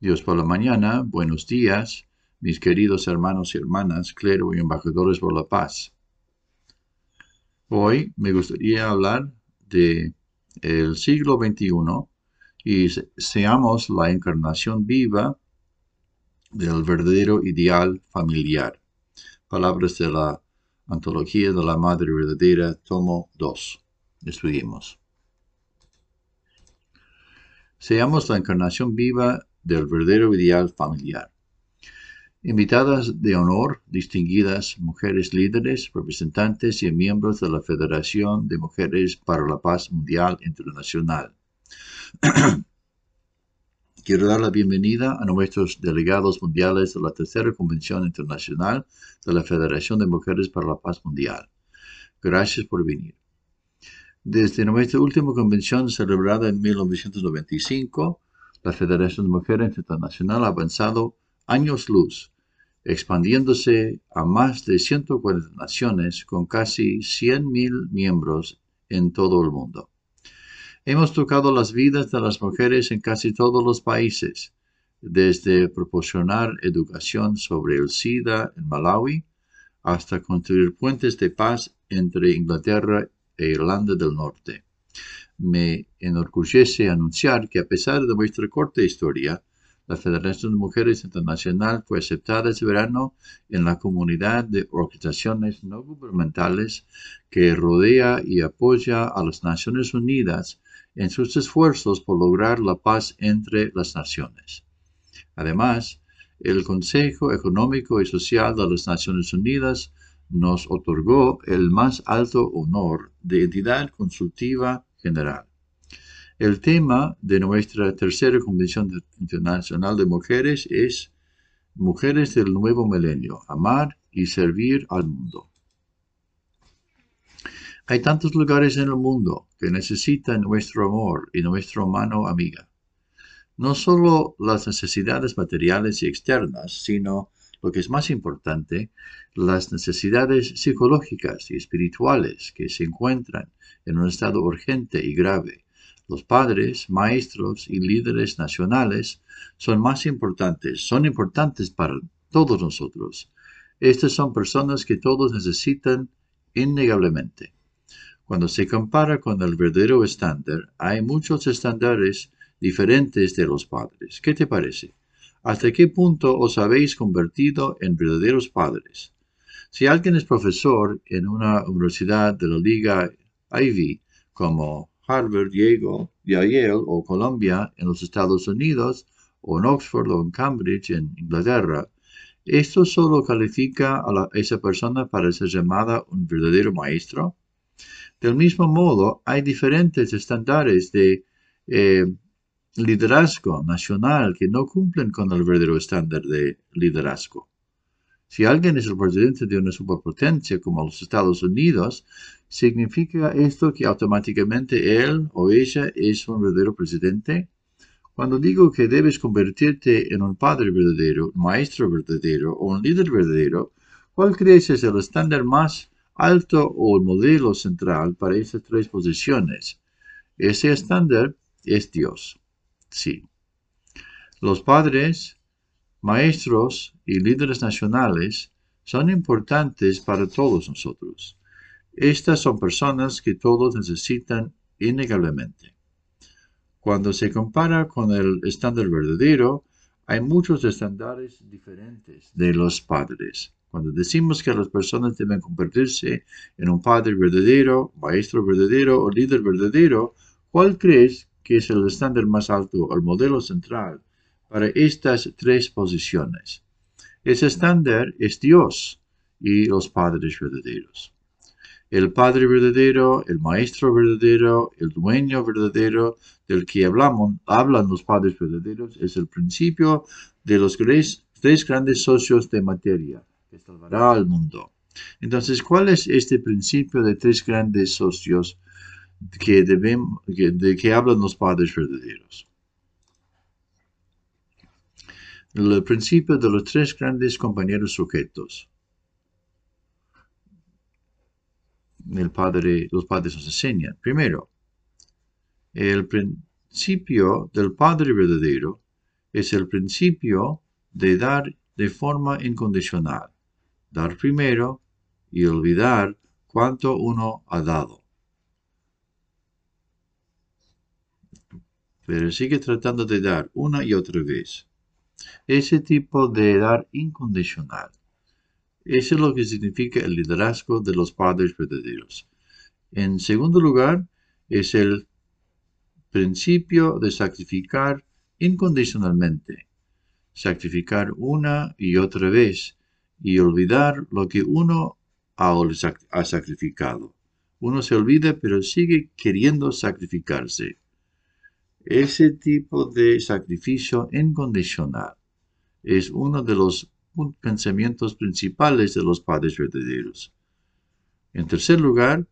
Dios por la mañana, buenos días, mis queridos hermanos y hermanas, clero y embajadores por la paz. Hoy me gustaría hablar de el siglo XXI y seamos la encarnación viva del verdadero ideal familiar. Palabras de la Antología de la Madre Verdadera, tomo 2. Estudiemos. Seamos la encarnación viva del verdadero ideal familiar. Invitadas de honor, distinguidas mujeres líderes, representantes y miembros de la Federación de Mujeres para la Paz Mundial Internacional. Quiero dar la bienvenida a nuestros delegados mundiales de la Tercera Convención Internacional de la Federación de Mujeres para la Paz Mundial. Gracias por venir. Desde nuestra última convención celebrada en 1995, la Federación de Mujeres Internacional ha avanzado años luz, expandiéndose a más de 140 naciones con casi 100.000 miembros en todo el mundo. Hemos tocado las vidas de las mujeres en casi todos los países, desde proporcionar educación sobre el SIDA en Malawi hasta construir puentes de paz entre Inglaterra e Irlanda del Norte me enorgullece anunciar que a pesar de nuestra corta historia, la Federación de Mujeres Internacional fue aceptada este verano en la comunidad de organizaciones no gubernamentales que rodea y apoya a las Naciones Unidas en sus esfuerzos por lograr la paz entre las naciones. Además, el Consejo Económico y Social de las Naciones Unidas nos otorgó el más alto honor de entidad consultiva general. El tema de nuestra tercera Convención Internacional de Mujeres es Mujeres del Nuevo Milenio, amar y servir al mundo. Hay tantos lugares en el mundo que necesitan nuestro amor y nuestra mano amiga. No solo las necesidades materiales y externas, sino, lo que es más importante, las necesidades psicológicas y espirituales que se encuentran en un estado urgente y grave. Los padres, maestros y líderes nacionales son más importantes, son importantes para todos nosotros. Estas son personas que todos necesitan innegablemente. Cuando se compara con el verdadero estándar, hay muchos estándares diferentes de los padres. ¿Qué te parece? ¿Hasta qué punto os habéis convertido en verdaderos padres? Si alguien es profesor en una universidad de la Liga Ivy, como Harvard, Yale, o Columbia en los Estados Unidos, o en Oxford o en Cambridge en Inglaterra, ¿esto solo califica a esa persona para ser llamada un verdadero maestro? Del mismo modo, hay diferentes estándares de eh, liderazgo nacional que no cumplen con el verdadero estándar de liderazgo. Si alguien es el presidente de una superpotencia como los Estados Unidos, ¿significa esto que automáticamente él o ella es un verdadero presidente? Cuando digo que debes convertirte en un padre verdadero, maestro verdadero o un líder verdadero, ¿cuál crees es el estándar más alto o el modelo central para esas tres posiciones? Ese estándar es Dios. Sí. Los padres maestros y líderes nacionales son importantes para todos nosotros. Estas son personas que todos necesitan innegablemente. Cuando se compara con el estándar verdadero, hay muchos estándares diferentes de los padres. Cuando decimos que las personas deben convertirse en un padre verdadero, maestro verdadero o líder verdadero, ¿cuál crees que es el estándar más alto, el modelo central para estas tres posiciones. Ese estándar es Dios y los padres verdaderos. El Padre verdadero, el Maestro verdadero, el Dueño verdadero del que hablamos, hablan los padres verdaderos, es el principio de los tres, grandes socios de materia que salvará al mundo. Entonces, ¿cuál es este principio de tres grandes socios que debemos, de que hablan los padres verdaderos? el principio de los tres grandes compañeros sujetos. El padre, los padres nos enseñan. Primero, el principio del Padre verdadero es el principio de dar de forma incondicional, dar primero y olvidar cuánto uno ha dado. Pero sigue tratando de dar una y otra vez. Ese tipo de dar incondicional. Eso es lo que significa el liderazgo de los padres verdaderos. En segundo lugar, es el principio de sacrificar incondicionalmente. Sacrificar una y otra vez y olvidar lo que uno ha sacrificado. Uno se olvida pero sigue queriendo sacrificarse. Ese tipo de sacrificio incondicional es uno de los pensamientos principales de los padres verdaderos. En tercer lugar,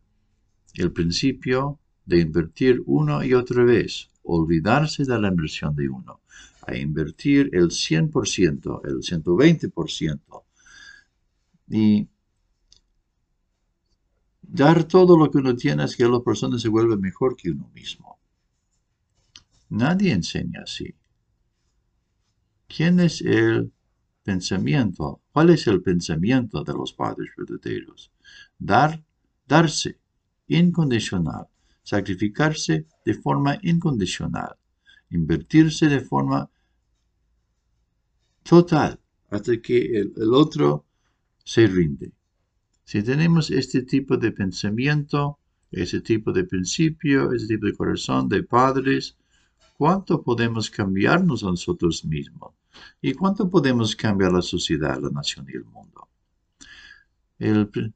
el principio de invertir una y otra vez, olvidarse de la inversión de uno, a invertir el 100%, el 120%, y dar todo lo que uno tiene es que la persona se vuelve mejor que uno mismo. Nadie enseña así. ¿Quién es el pensamiento? ¿Cuál es el pensamiento de los padres verdaderos? Dar, darse, incondicional, sacrificarse de forma incondicional, invertirse de forma total, hasta que el otro se rinde. Si tenemos este tipo de pensamiento, ese tipo de principio, ese tipo de corazón de padres, ¿cuánto podemos cambiarnos a nosotros mismos? ¿Y cuánto podemos cambiar la sociedad, la nación y el mundo? El,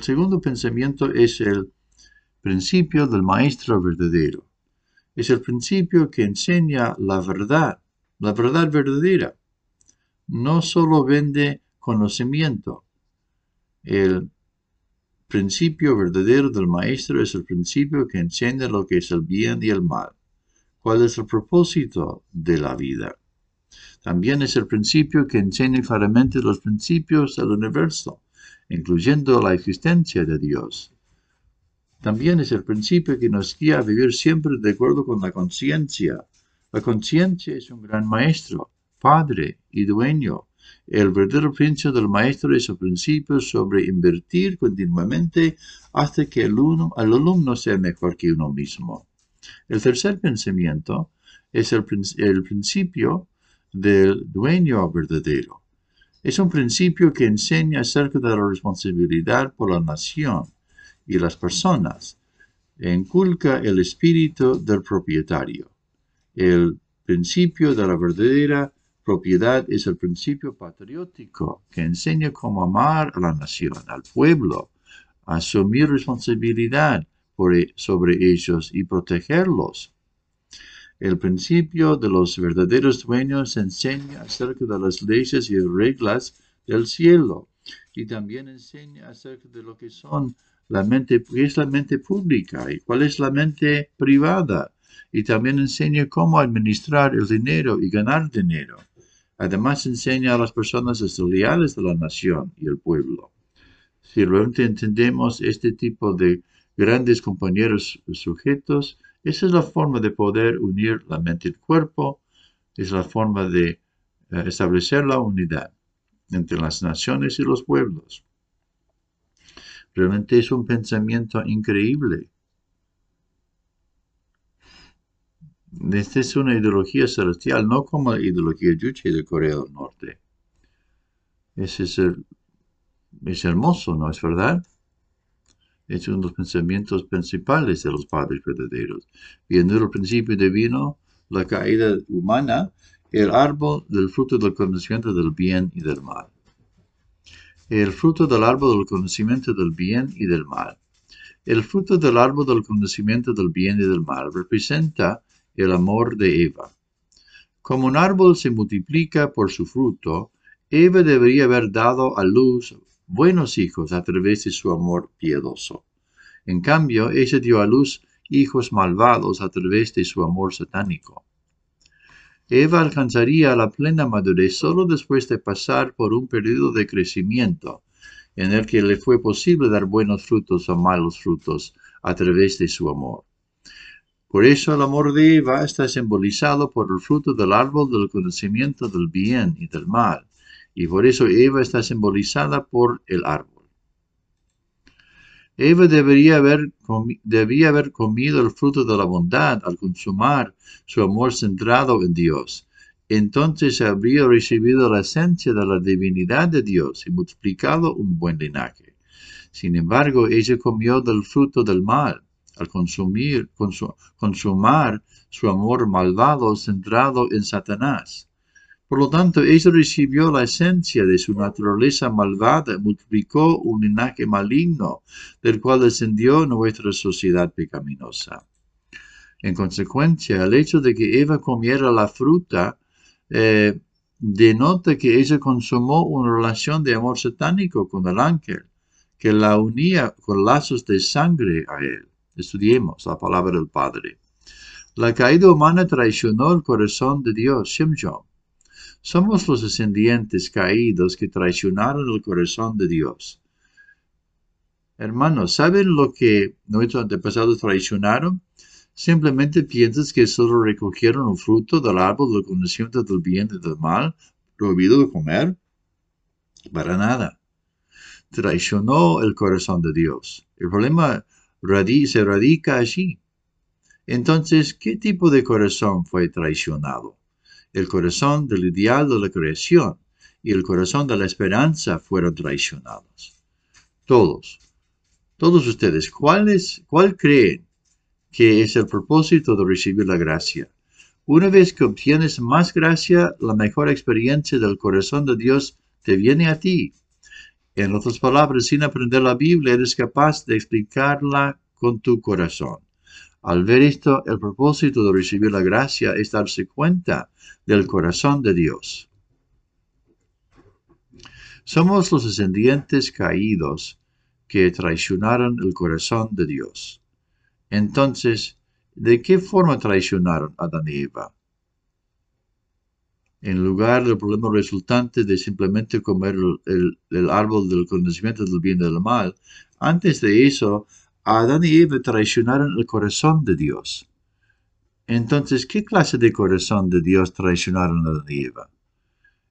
segundo pensamiento es el principio del maestro verdadero. Es el principio que enseña la verdad, la verdad verdadera. No solo vende conocimiento. El principio verdadero del maestro es el principio que enseña lo que es el bien y el mal. ¿Cuál es el propósito de la vida? También es el principio que enseña claramente los principios del universo, incluyendo la existencia de Dios. También es el principio que nos guía a vivir siempre de acuerdo con la conciencia. La conciencia es un gran maestro, padre y dueño el verdadero principio del maestro es el principio sobre invertir continuamente hasta que el, alumno sea mejor que uno mismo. El tercer pensamiento es el, el principio del dueño verdadero. Es un principio que enseña acerca de la responsabilidad por la nación y las personas. Inculca el espíritu del propietario. El principio de la verdadera propiedad es el principio patriótico que enseña cómo amar a la nación, al pueblo, asumir responsabilidad e, sobre ellos y protegerlos. El principio de los verdaderos dueños enseña acerca de las leyes y reglas del cielo y también enseña acerca de lo que son es la mente pública y cuál es la mente privada y también enseña cómo administrar el dinero y ganar dinero. Además enseña a las personas estudiantes de la nación y el pueblo. Si realmente entendemos este tipo de grandes compañeros sujetos, esa es la forma de poder unir la mente y el cuerpo, es la forma de eh, establecer la unidad entre las naciones y los pueblos. Realmente es un pensamiento increíble Esta es una ideología celestial, no como la ideología yuchi de Corea del Norte. Ese es, es hermoso, ¿no es verdad? Es uno de los pensamientos principales de los padres verdaderos. Viendo el principio divino, la caída humana, el árbol del fruto del conocimiento del bien y del mal. El fruto del árbol del conocimiento del bien y del mal. El fruto del árbol del conocimiento del bien y del mal representa el amor de Eva. Como un árbol se multiplica por su fruto, Eva debería haber dado a luz buenos hijos a través de su amor piedoso. En cambio, ella dio a luz hijos malvados a través de su amor satánico. Eva alcanzaría la plena madurez solo después de pasar por un periodo de crecimiento, en el que le fue posible dar buenos frutos o malos frutos a través de su amor. Por eso el amor de Eva está simbolizado por el fruto del árbol del conocimiento del bien y del mal, y por eso Eva está simbolizada por el árbol. Eva debería haber, debía haber comido el fruto de la bondad al consumar su amor centrado en Dios. Entonces habría recibido la esencia de la divinidad de Dios y multiplicado un buen linaje. Sin embargo, ella comió del fruto del mal al consumir, consumar su amor malvado centrado en Satanás. Por lo tanto, ella recibió la esencia de su naturaleza malvada, multiplicó un linaje maligno, del cual descendió nuestra sociedad pecaminosa. En consecuencia, el hecho de que Eva comiera la fruta eh, denota que ella consumó una relación de amor satánico con el ángel, que la unía con lazos de sangre a él. Estudiemos la palabra del Padre. La caída humana traicionó el corazón de Dios, Shimshon somos los descendientes caídos que traicionaron el corazón de Dios. Hermanos, ¿saben lo que nuestros antepasados traicionaron? Simplemente piensas que solo recogieron un fruto del árbol del conocimiento del bien y del mal, prohibido de comer. Para nada. Traicionó el corazón de Dios. El problema se radica allí. Entonces, ¿qué tipo de corazón fue traicionado? el corazón del ideal de la creación y el corazón de la esperanza fueron traicionados. Todos, todos ustedes, ¿cuál, cuál creen que es el propósito de recibir la gracia? Una vez que obtienes más gracia, la mejor experiencia del corazón de Dios te viene a ti. En otras palabras, sin aprender la Biblia, eres capaz de explicarla con tu corazón. Al ver esto, el propósito de recibir la gracia es darse cuenta del corazón de Dios. Somos los descendientes caídos que traicionaron el corazón de Dios. Entonces, ¿de qué forma traicionaron a Adán y Eva? En lugar del problema resultante de simplemente comer el, árbol del conocimiento del bien y del mal, antes de eso, Adán y Eva traicionaron el corazón de Dios. Entonces, ¿qué clase de corazón de Dios traicionaron Adán y Eva?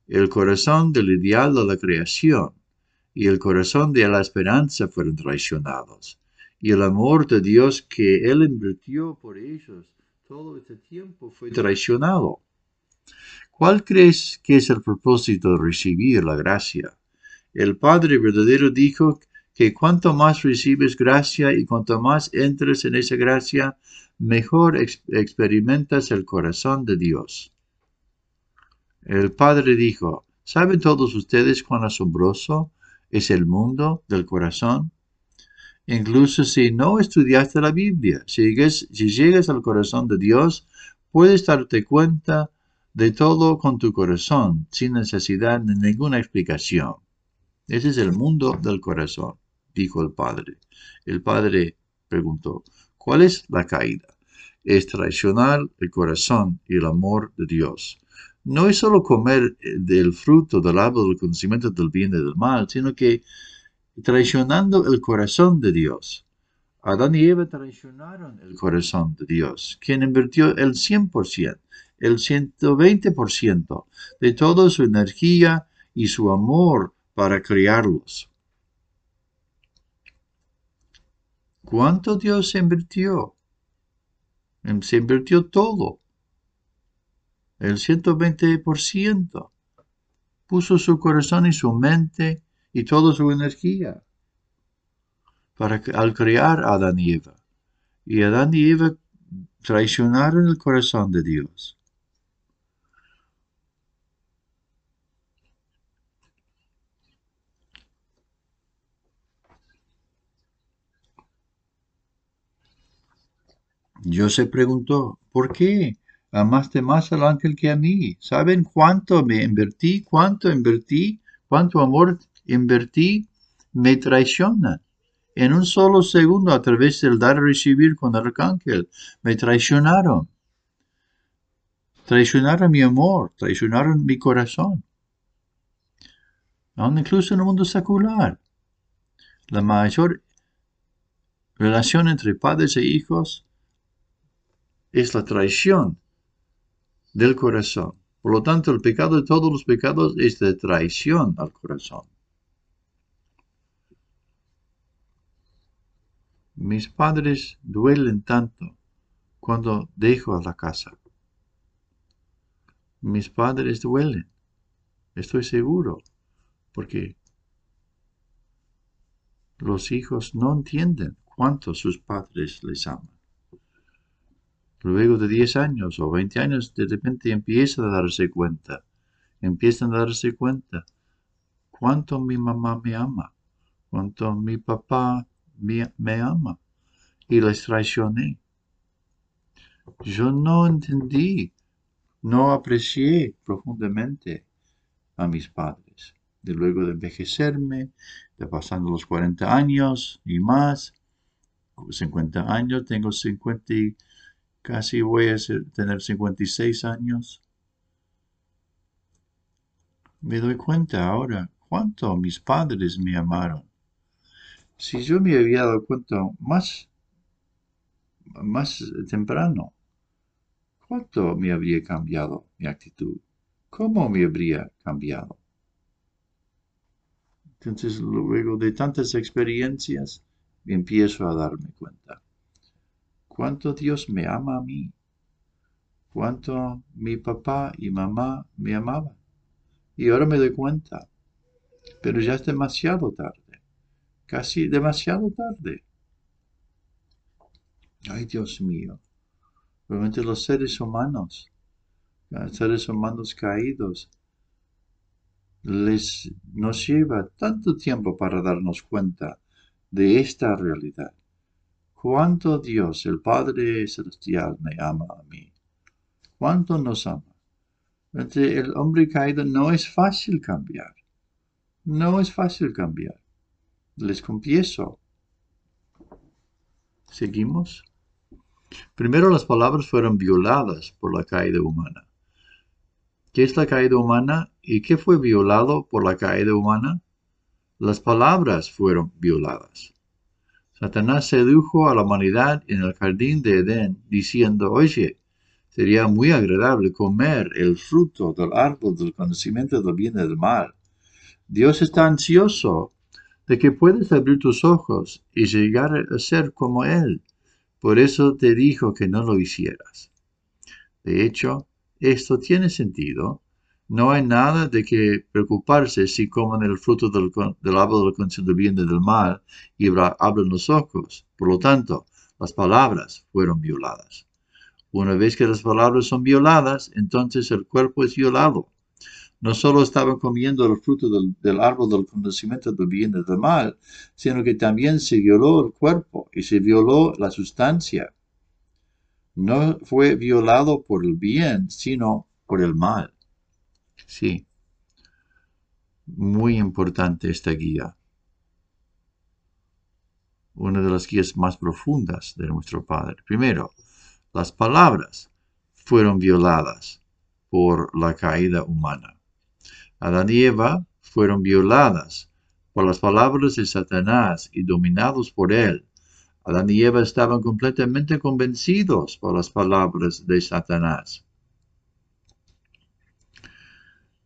El corazón del ideal de la creación y el corazón de la esperanza fueron traicionados. Y el amor de Dios que Él invirtió por ellos todo este tiempo fue traicionado. ¿Cuál crees que es el propósito de recibir la gracia? El Padre verdadero dijo que cuanto más recibes gracia y cuanto más entres en esa gracia, mejor experimentas el corazón de Dios. El Padre dijo, ¿saben todos ustedes cuán asombroso es el mundo del corazón? Incluso si no estudiaste la Biblia, si si llegas al corazón de Dios, puedes darte cuenta de todo con tu corazón, sin necesidad de ninguna explicación. Ese es el mundo del corazón dijo el padre. El padre preguntó, ¿cuál es la caída? Es traicionar el corazón y el amor de Dios. No es solo comer del fruto del árbol del conocimiento del bien y del mal, sino que traicionando el corazón de Dios. Adán y Eva traicionaron el corazón de Dios, quien invirtió el 100%, el 120% de toda su energía y su amor para criarlos. ¿Cuánto Dios invirtió? Se invirtió todo. El 120%. Puso su corazón y su mente y toda su energía para al crear a Adán y Eva. Y Adán y Eva traicionaron el corazón de Dios. Se preguntó, ¿por qué amaste más al ángel que a mí? ¿Saben cuánto me invertí? ¿Cuánto invertí? ¿Cuánto amor invertí? Me traicionan. En un solo segundo, a través del dar y recibir con el arcángel, me traicionaron. Traicionaron mi amor, traicionaron mi corazón. Aún incluso en el mundo secular. La mayor relación entre padres e hijos es la traición del corazón. Por lo tanto, el pecado de todos los pecados es de traición al corazón. Mis padres duelen tanto cuando dejo a la casa. Mis padres duelen, estoy seguro, porque los hijos no entienden cuánto sus padres les aman. Luego de 10 años o 20 años, de repente empiezan a darse cuenta, empiezan a darse cuenta cuánto mi mamá me ama, cuánto mi papá me, ama, y les traicioné. Yo no entendí, no aprecié profundamente a mis padres. De luego de envejecerme, de pasando los 40 años y más, 50 años, tengo 50 y casi voy a tener 56 años. Me doy cuenta ahora cuánto mis padres me amaron. Si yo me había dado cuenta más, más temprano, ¿cuánto me habría cambiado mi actitud? ¿Cómo me habría cambiado? Entonces, luego de tantas experiencias, empiezo a darme cuenta. Cuánto Dios me ama a mí. Cuánto mi papá y mamá me amaban. Y ahora me doy cuenta. Pero ya es demasiado tarde. Casi demasiado tarde. Ay, Dios mío. Realmente los seres humanos, seres humanos caídos, les nos lleva tanto tiempo para darnos cuenta de esta realidad. Cuánto Dios, el Padre Celestial, me ama a mí. Cuánto nos ama. Entre el hombre caído no es fácil cambiar. No es fácil cambiar. Les confieso. ¿Seguimos? Primero las palabras fueron violadas por la caída humana. ¿Qué es la caída humana y qué fue violado por la caída humana? Las palabras fueron violadas. Satanás sedujo a la humanidad en el jardín de Edén, diciendo, oye, sería muy agradable comer el fruto del árbol del conocimiento del bien y del mal. Dios está ansioso de que puedas abrir tus ojos y llegar a ser como Él. Por eso te dijo que no lo hicieras. De hecho, esto tiene sentido no hay nada de que preocuparse si comen el fruto del, árbol del conocimiento del bien y del mal y abren los ojos. Por lo tanto, las palabras fueron violadas. Una vez que las palabras son violadas, entonces el cuerpo es violado. No solo estaban comiendo el fruto del, del, árbol del conocimiento del bien y del mal, sino que también se violó el cuerpo y se violó la sustancia. No fue violado por el bien, sino por el mal. Sí. Muy importante esta guía. Una de las guías más profundas de nuestro Padre. Primero, las palabras fueron violadas por la caída humana. Adán y Eva fueron violadas por las palabras de Satanás y dominados por él. Adán y Eva estaban completamente convencidos por las palabras de Satanás.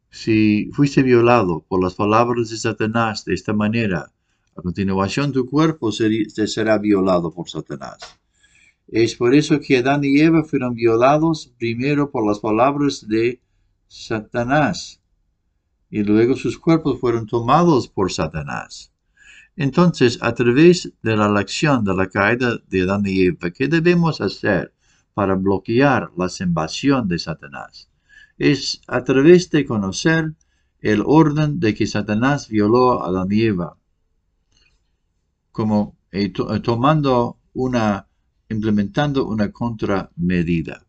Si fuiste violado por las palabras de Satanás de esta manera, a continuación tu cuerpo será violado por Satanás. Es por eso que Adán y Eva fueron violados primero por las palabras de Satanás y luego sus cuerpos fueron tomados por Satanás. Entonces, a través de la lección de la caída de Adán y Eva, ¿qué debemos hacer para bloquear la invasión de Satanás? Es a través de conocer el orden de que Satanás violó a Adán y Eva, como eh, eh, tomando una, implementando una contramedida.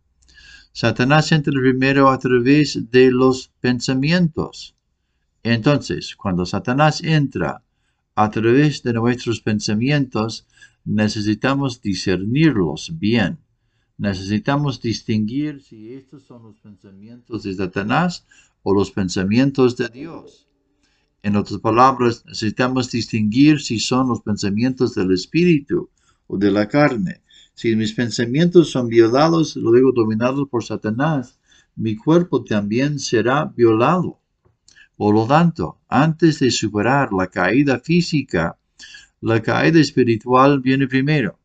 Satanás entra primero a través de los pensamientos. Entonces, cuando Satanás entra a través de nuestros pensamientos, necesitamos discernirlos bien necesitamos distinguir si estos son los pensamientos de Satanás o los pensamientos de Dios. En otras palabras, necesitamos distinguir si son los pensamientos del espíritu o de la carne. Si mis pensamientos son violados, luego dominados por Satanás, mi cuerpo también será violado. Por lo tanto, antes de superar la caída física, la caída espiritual viene primero.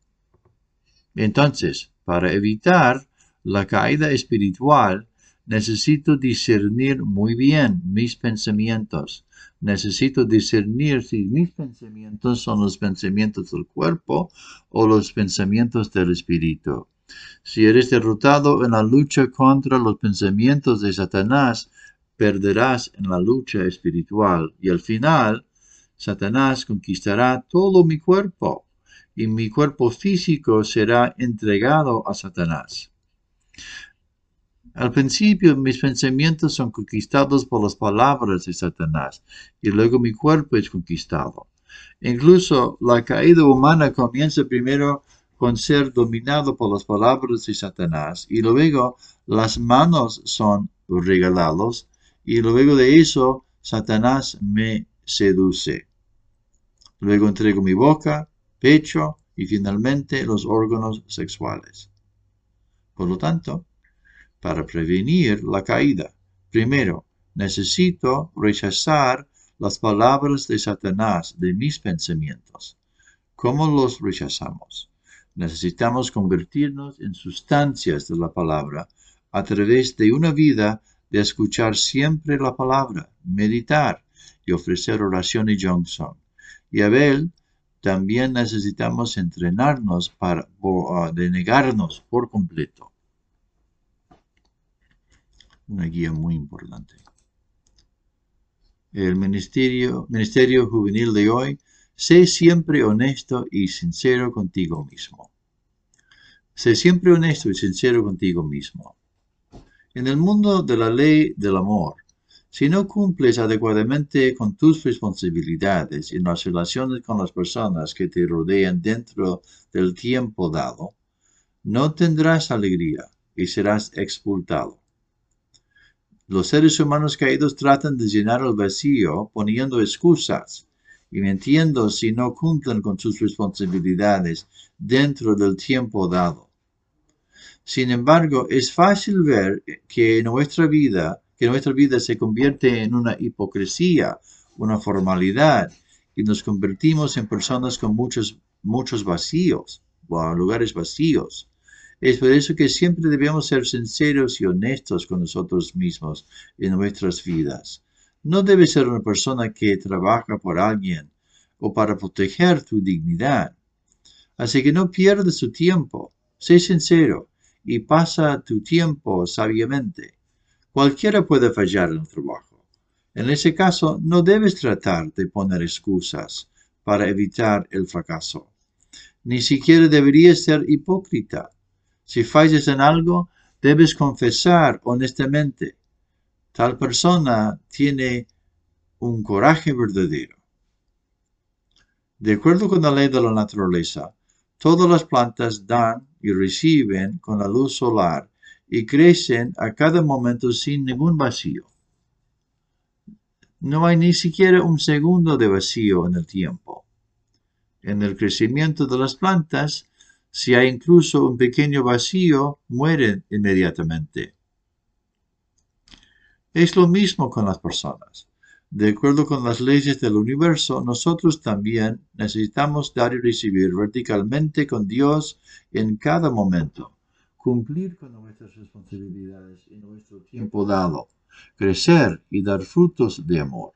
Entonces, para evitar la caída espiritual, necesito discernir muy bien mis pensamientos. Necesito discernir si mis pensamientos son los pensamientos del cuerpo o los pensamientos del espíritu. Si eres derrotado en la lucha contra los pensamientos de Satanás, perderás en la lucha espiritual y al final Satanás conquistará todo mi cuerpo y mi cuerpo físico será entregado a Satanás. Al principio mis pensamientos son conquistados por las palabras de Satanás y luego mi cuerpo es conquistado. Incluso la caída humana comienza primero con ser dominado por las palabras de Satanás y luego las manos son regalados y luego de eso Satanás me seduce. Luego entrego mi boca, pecho y finalmente los órganos sexuales. Por lo tanto, para prevenir la caída, primero necesito rechazar las palabras de Satanás de mis pensamientos. ¿Cómo los rechazamos? Necesitamos convertirnos en sustancias de la palabra a través de una vida de escuchar siempre la palabra, meditar y ofrecer oración y Johnson. Y Abel, también necesitamos entrenarnos para denegarnos por completo. Una guía muy importante. El ministerio, ministerio juvenil de hoy, sé siempre honesto y sincero contigo mismo. Sé siempre honesto y sincero contigo mismo. En el mundo de la ley del amor, si no cumples adecuadamente con tus responsabilidades en las relaciones con las personas que te rodean dentro del tiempo dado, no tendrás alegría y serás expultado. Los seres humanos caídos tratan de llenar el vacío poniendo excusas y mintiendo si no cumplen con sus responsabilidades dentro del tiempo dado. Sin embargo, es fácil ver que nuestra vida que nuestra vida se convierte en una hipocresía, una formalidad, y nos convertimos en personas con muchos, muchos vacíos, o lugares vacíos. Es por eso que siempre debemos ser sinceros y honestos con nosotros mismos en nuestras vidas. No debes ser una persona que trabaja por alguien o para proteger tu dignidad. Así que no pierdas tu tiempo. Sé sincero y pasa tu tiempo sabiamente. Cualquiera puede fallar en el trabajo. En ese caso, no debes tratar de poner excusas para evitar el fracaso. Ni siquiera deberías ser hipócrita. Si fallas en algo, debes confesar honestamente. Tal persona tiene un coraje verdadero. De acuerdo con la ley de la naturaleza, todas las plantas dan y reciben con la luz solar y crecen a cada momento sin ningún vacío. No hay ni siquiera un segundo de vacío en el tiempo. En el crecimiento de las plantas, si hay incluso un pequeño vacío, mueren inmediatamente. Es lo mismo con las personas. De acuerdo con las leyes del universo, nosotros también necesitamos dar y recibir verticalmente con Dios en cada momento cumplir con nuestras responsabilidades en nuestro tiempo dado, crecer y dar frutos de amor.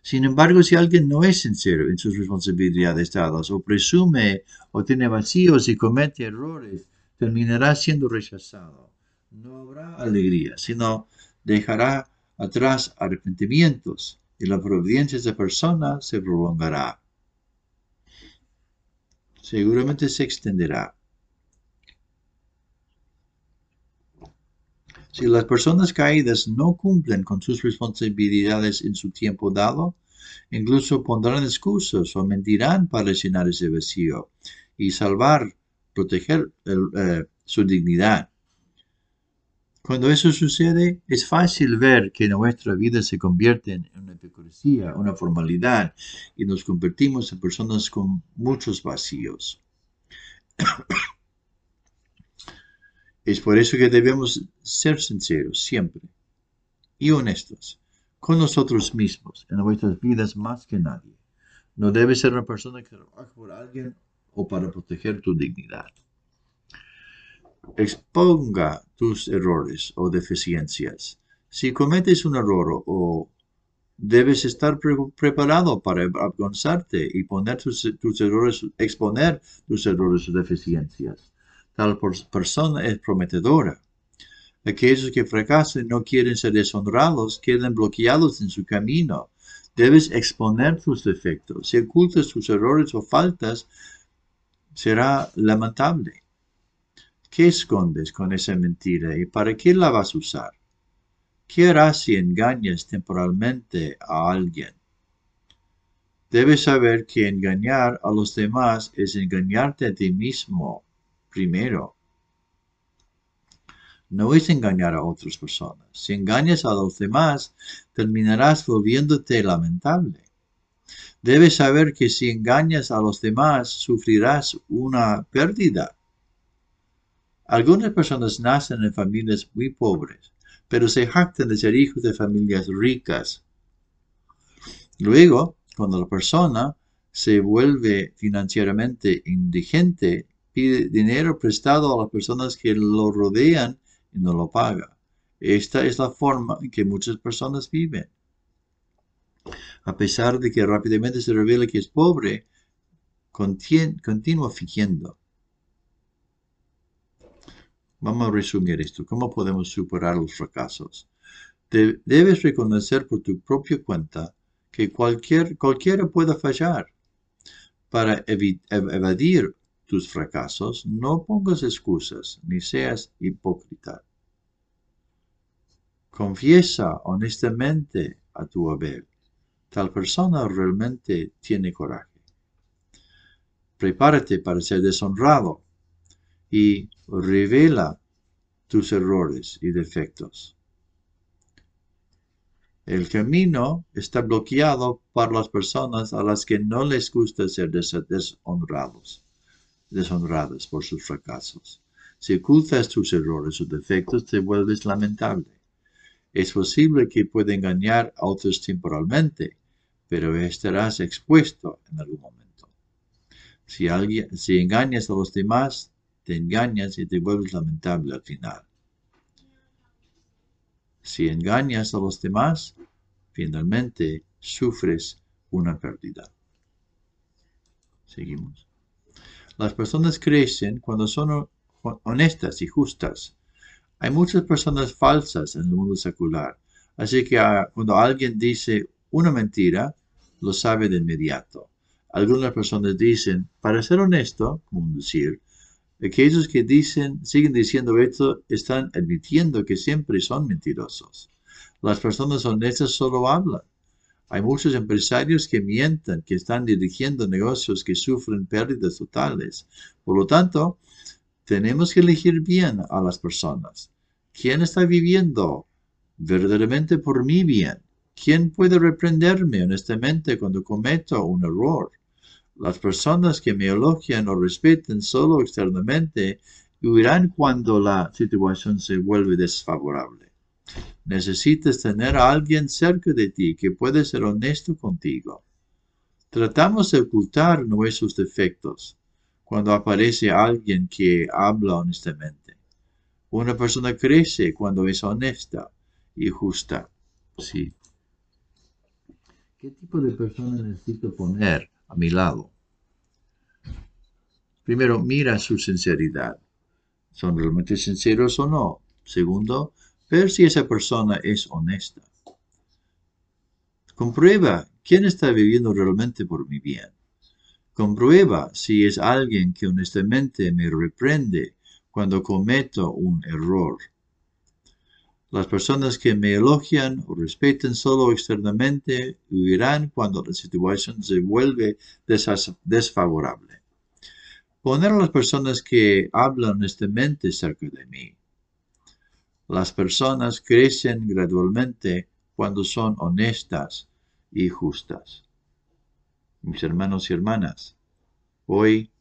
Sin embargo, si alguien no es sincero en sus responsabilidades dadas, o presume o tiene vacíos y comete errores, terminará siendo rechazado. No habrá alegría, sino dejará atrás arrepentimientos y la providencia de esa persona se prolongará. Seguramente se extenderá. Si las personas caídas no cumplen con sus responsabilidades en su tiempo dado, incluso pondrán excusas o mentirán para llenar ese vacío y salvar, proteger eh, su dignidad. Cuando eso sucede, es fácil ver que nuestra vida se convierte en una hipocresía, una formalidad, y nos convertimos en personas con muchos vacíos. Es por eso que debemos ser sinceros siempre y honestos con nosotros mismos en nuestras vidas más que nadie. No debes ser una persona que trabaja por alguien o para proteger tu dignidad. Exponga tus errores o deficiencias. Si cometes un error o debes estar preparado para avergonzarte y poner tus, errores, exponer tus errores o deficiencias. Tal persona es prometedora. Aquellos que fracasan no quieren ser deshonrados quedan bloqueados en su camino. Debes exponer tus defectos. Si ocultas tus errores o faltas, será lamentable. ¿Qué escondes con esa mentira y para qué la vas a usar? ¿Qué harás si engañas temporalmente a alguien? Debes saber que engañar a los demás es engañarte a ti mismo primero. No es engañar a otras personas. Si engañas a los demás, terminarás volviéndote lamentable. Debes saber que si engañas a los demás, sufrirás una pérdida. Algunas personas nacen en familias muy pobres pero se jactan de ser hijos de familias ricas. Luego, cuando la persona se vuelve financieramente indigente, dinero prestado a las personas que lo rodean y no lo paga. Esta es la forma en que muchas personas viven. A pesar de que rápidamente se revela que es pobre, continúa fingiendo. Vamos a resumir esto. ¿Cómo podemos superar los fracasos? debes reconocer por tu propia cuenta que cualquier, cualquiera pueda fallar. Para evadir tus fracasos, no pongas excusas ni seas hipócrita. Confiesa honestamente a tu Abel. Tal persona realmente tiene coraje. Prepárate para ser deshonrado y revela tus errores y defectos. El camino está bloqueado por las personas a las que no les gusta ser deshonrados, deshonradas por sus fracasos. Si ocultas tus errores o defectos, te vuelves lamentable. Es posible que pueda engañar a otros temporalmente, pero estarás expuesto en algún momento. Si, alguien, si engañas a los demás, te engañas y te vuelves lamentable al final. Si engañas a los demás, finalmente sufres una pérdida. Seguimos. Las personas crecen cuando son honestas y justas. Hay muchas personas falsas en el mundo secular, así que ah, cuando alguien dice una mentira, lo sabe de inmediato. Algunas personas dicen, para ser honesto, como decir, Aquellos que dicen, siguen diciendo esto están admitiendo que siempre son mentirosos. Las personas honestas solo hablan. Hay muchos empresarios que mienten, que están dirigiendo negocios que sufren pérdidas totales. Por lo tanto, tenemos que elegir bien a las personas. ¿Quién está viviendo verdaderamente por mi bien? ¿Quién puede reprenderme honestamente cuando cometo un error? Las personas que me elogian o respeten solo externamente huirán cuando la situación se vuelve desfavorable. Necesitas tener a alguien cerca de ti que puede ser honesto contigo. Tratamos de ocultar nuestros defectos cuando aparece alguien que habla honestamente. Una persona crece cuando es honesta y justa. Sí. ¿Qué tipo de persona necesito poner a mi lado. Primero, mira su sinceridad. ¿Son realmente sinceros o no? Segundo, ver si esa persona es honesta. Comprueba quién está viviendo realmente por mi bien. Comprueba si es alguien que honestamente me reprende cuando cometo un error. Las personas que me elogian o respetan solo externamente huirán cuando la situación se vuelve desfavorable. Poner a las personas que hablan honestamente cerca de mí. Las personas crecen gradualmente cuando son honestas y justas. Mis hermanos y hermanas, hoy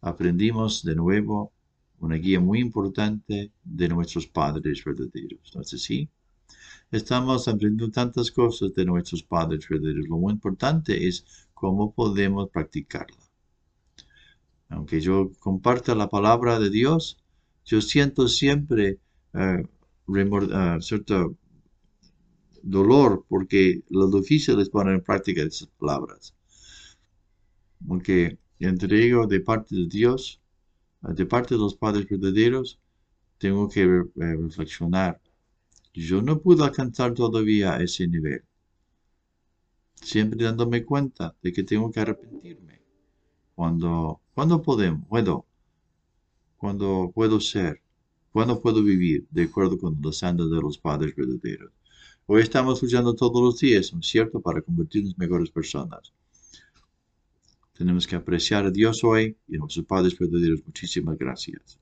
aprendimos de nuevo una guía muy importante de nuestros padres verdaderos. ¿No es? Estamos aprendiendo tantas cosas de nuestros padres verdaderos. Lo muy importante es cómo podemos practicarla. Aunque yo comparta la palabra de Dios, yo siento siempre uh, cierto dolor porque lo difícil es poner en práctica esas palabras. Porque entrego de parte de Dios, de parte de los padres verdaderos, tengo que eh, reflexionar. Yo no puedo alcanzar todavía ese nivel. Siempre dándome cuenta de que tengo que arrepentirme. Cuando, cuando podemos, puedo, cuando puedo ser, cuando puedo vivir de acuerdo con los santos de los padres verdaderos. Hoy estamos luchando todos los días, ¿no es cierto?, para convertirnos en mejores personas. Tenemos que apreciar a Dios hoy y a nuestros padres verdaderos. Muchísimas gracias.